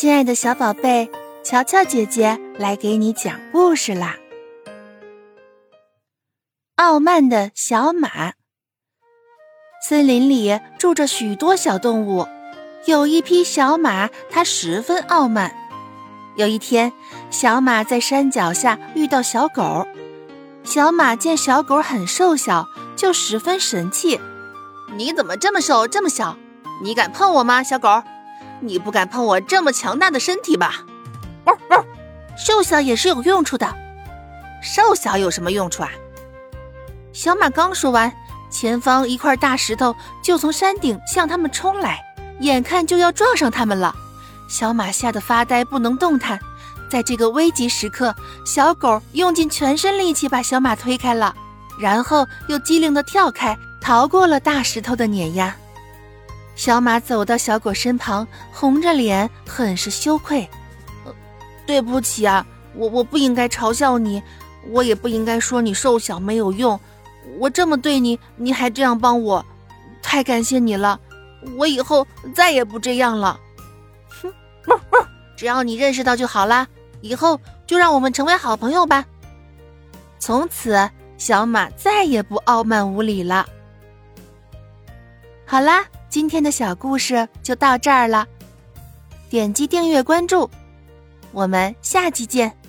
亲爱的小宝贝，乔乔姐姐来给你讲故事啦。傲慢的小马。森林里住着许多小动物，有一匹小马，它十分傲慢。有一天，小马在山脚下遇到小狗，小马见小狗很瘦小，就十分神气：“你怎么这么瘦，这么小？你敢碰我吗，小狗？”你不敢碰我这么强大的身体吧？瘦小也是有用处的。瘦小有什么用处啊？小马刚说完，前方一块大石头就从山顶向他们冲来，眼看就要撞上他们了。小马吓得发呆，不能动弹。在这个危急时刻，小狗用尽全身力气把小马推开了，然后又机灵地跳开，逃过了大石头的碾压。小马走到小狗身旁，红着脸，很是羞愧。呃对不起啊，我我不应该嘲笑你，我也不应该说你瘦小没有用。我这么对你，你还这样帮我，太感谢你了。我以后再也不这样了。哼，只要你认识到就好啦。以后就让我们成为好朋友吧。从此，小马再也不傲慢无礼了。好啦。今天的小故事就到这儿了，点击订阅关注，我们下期见。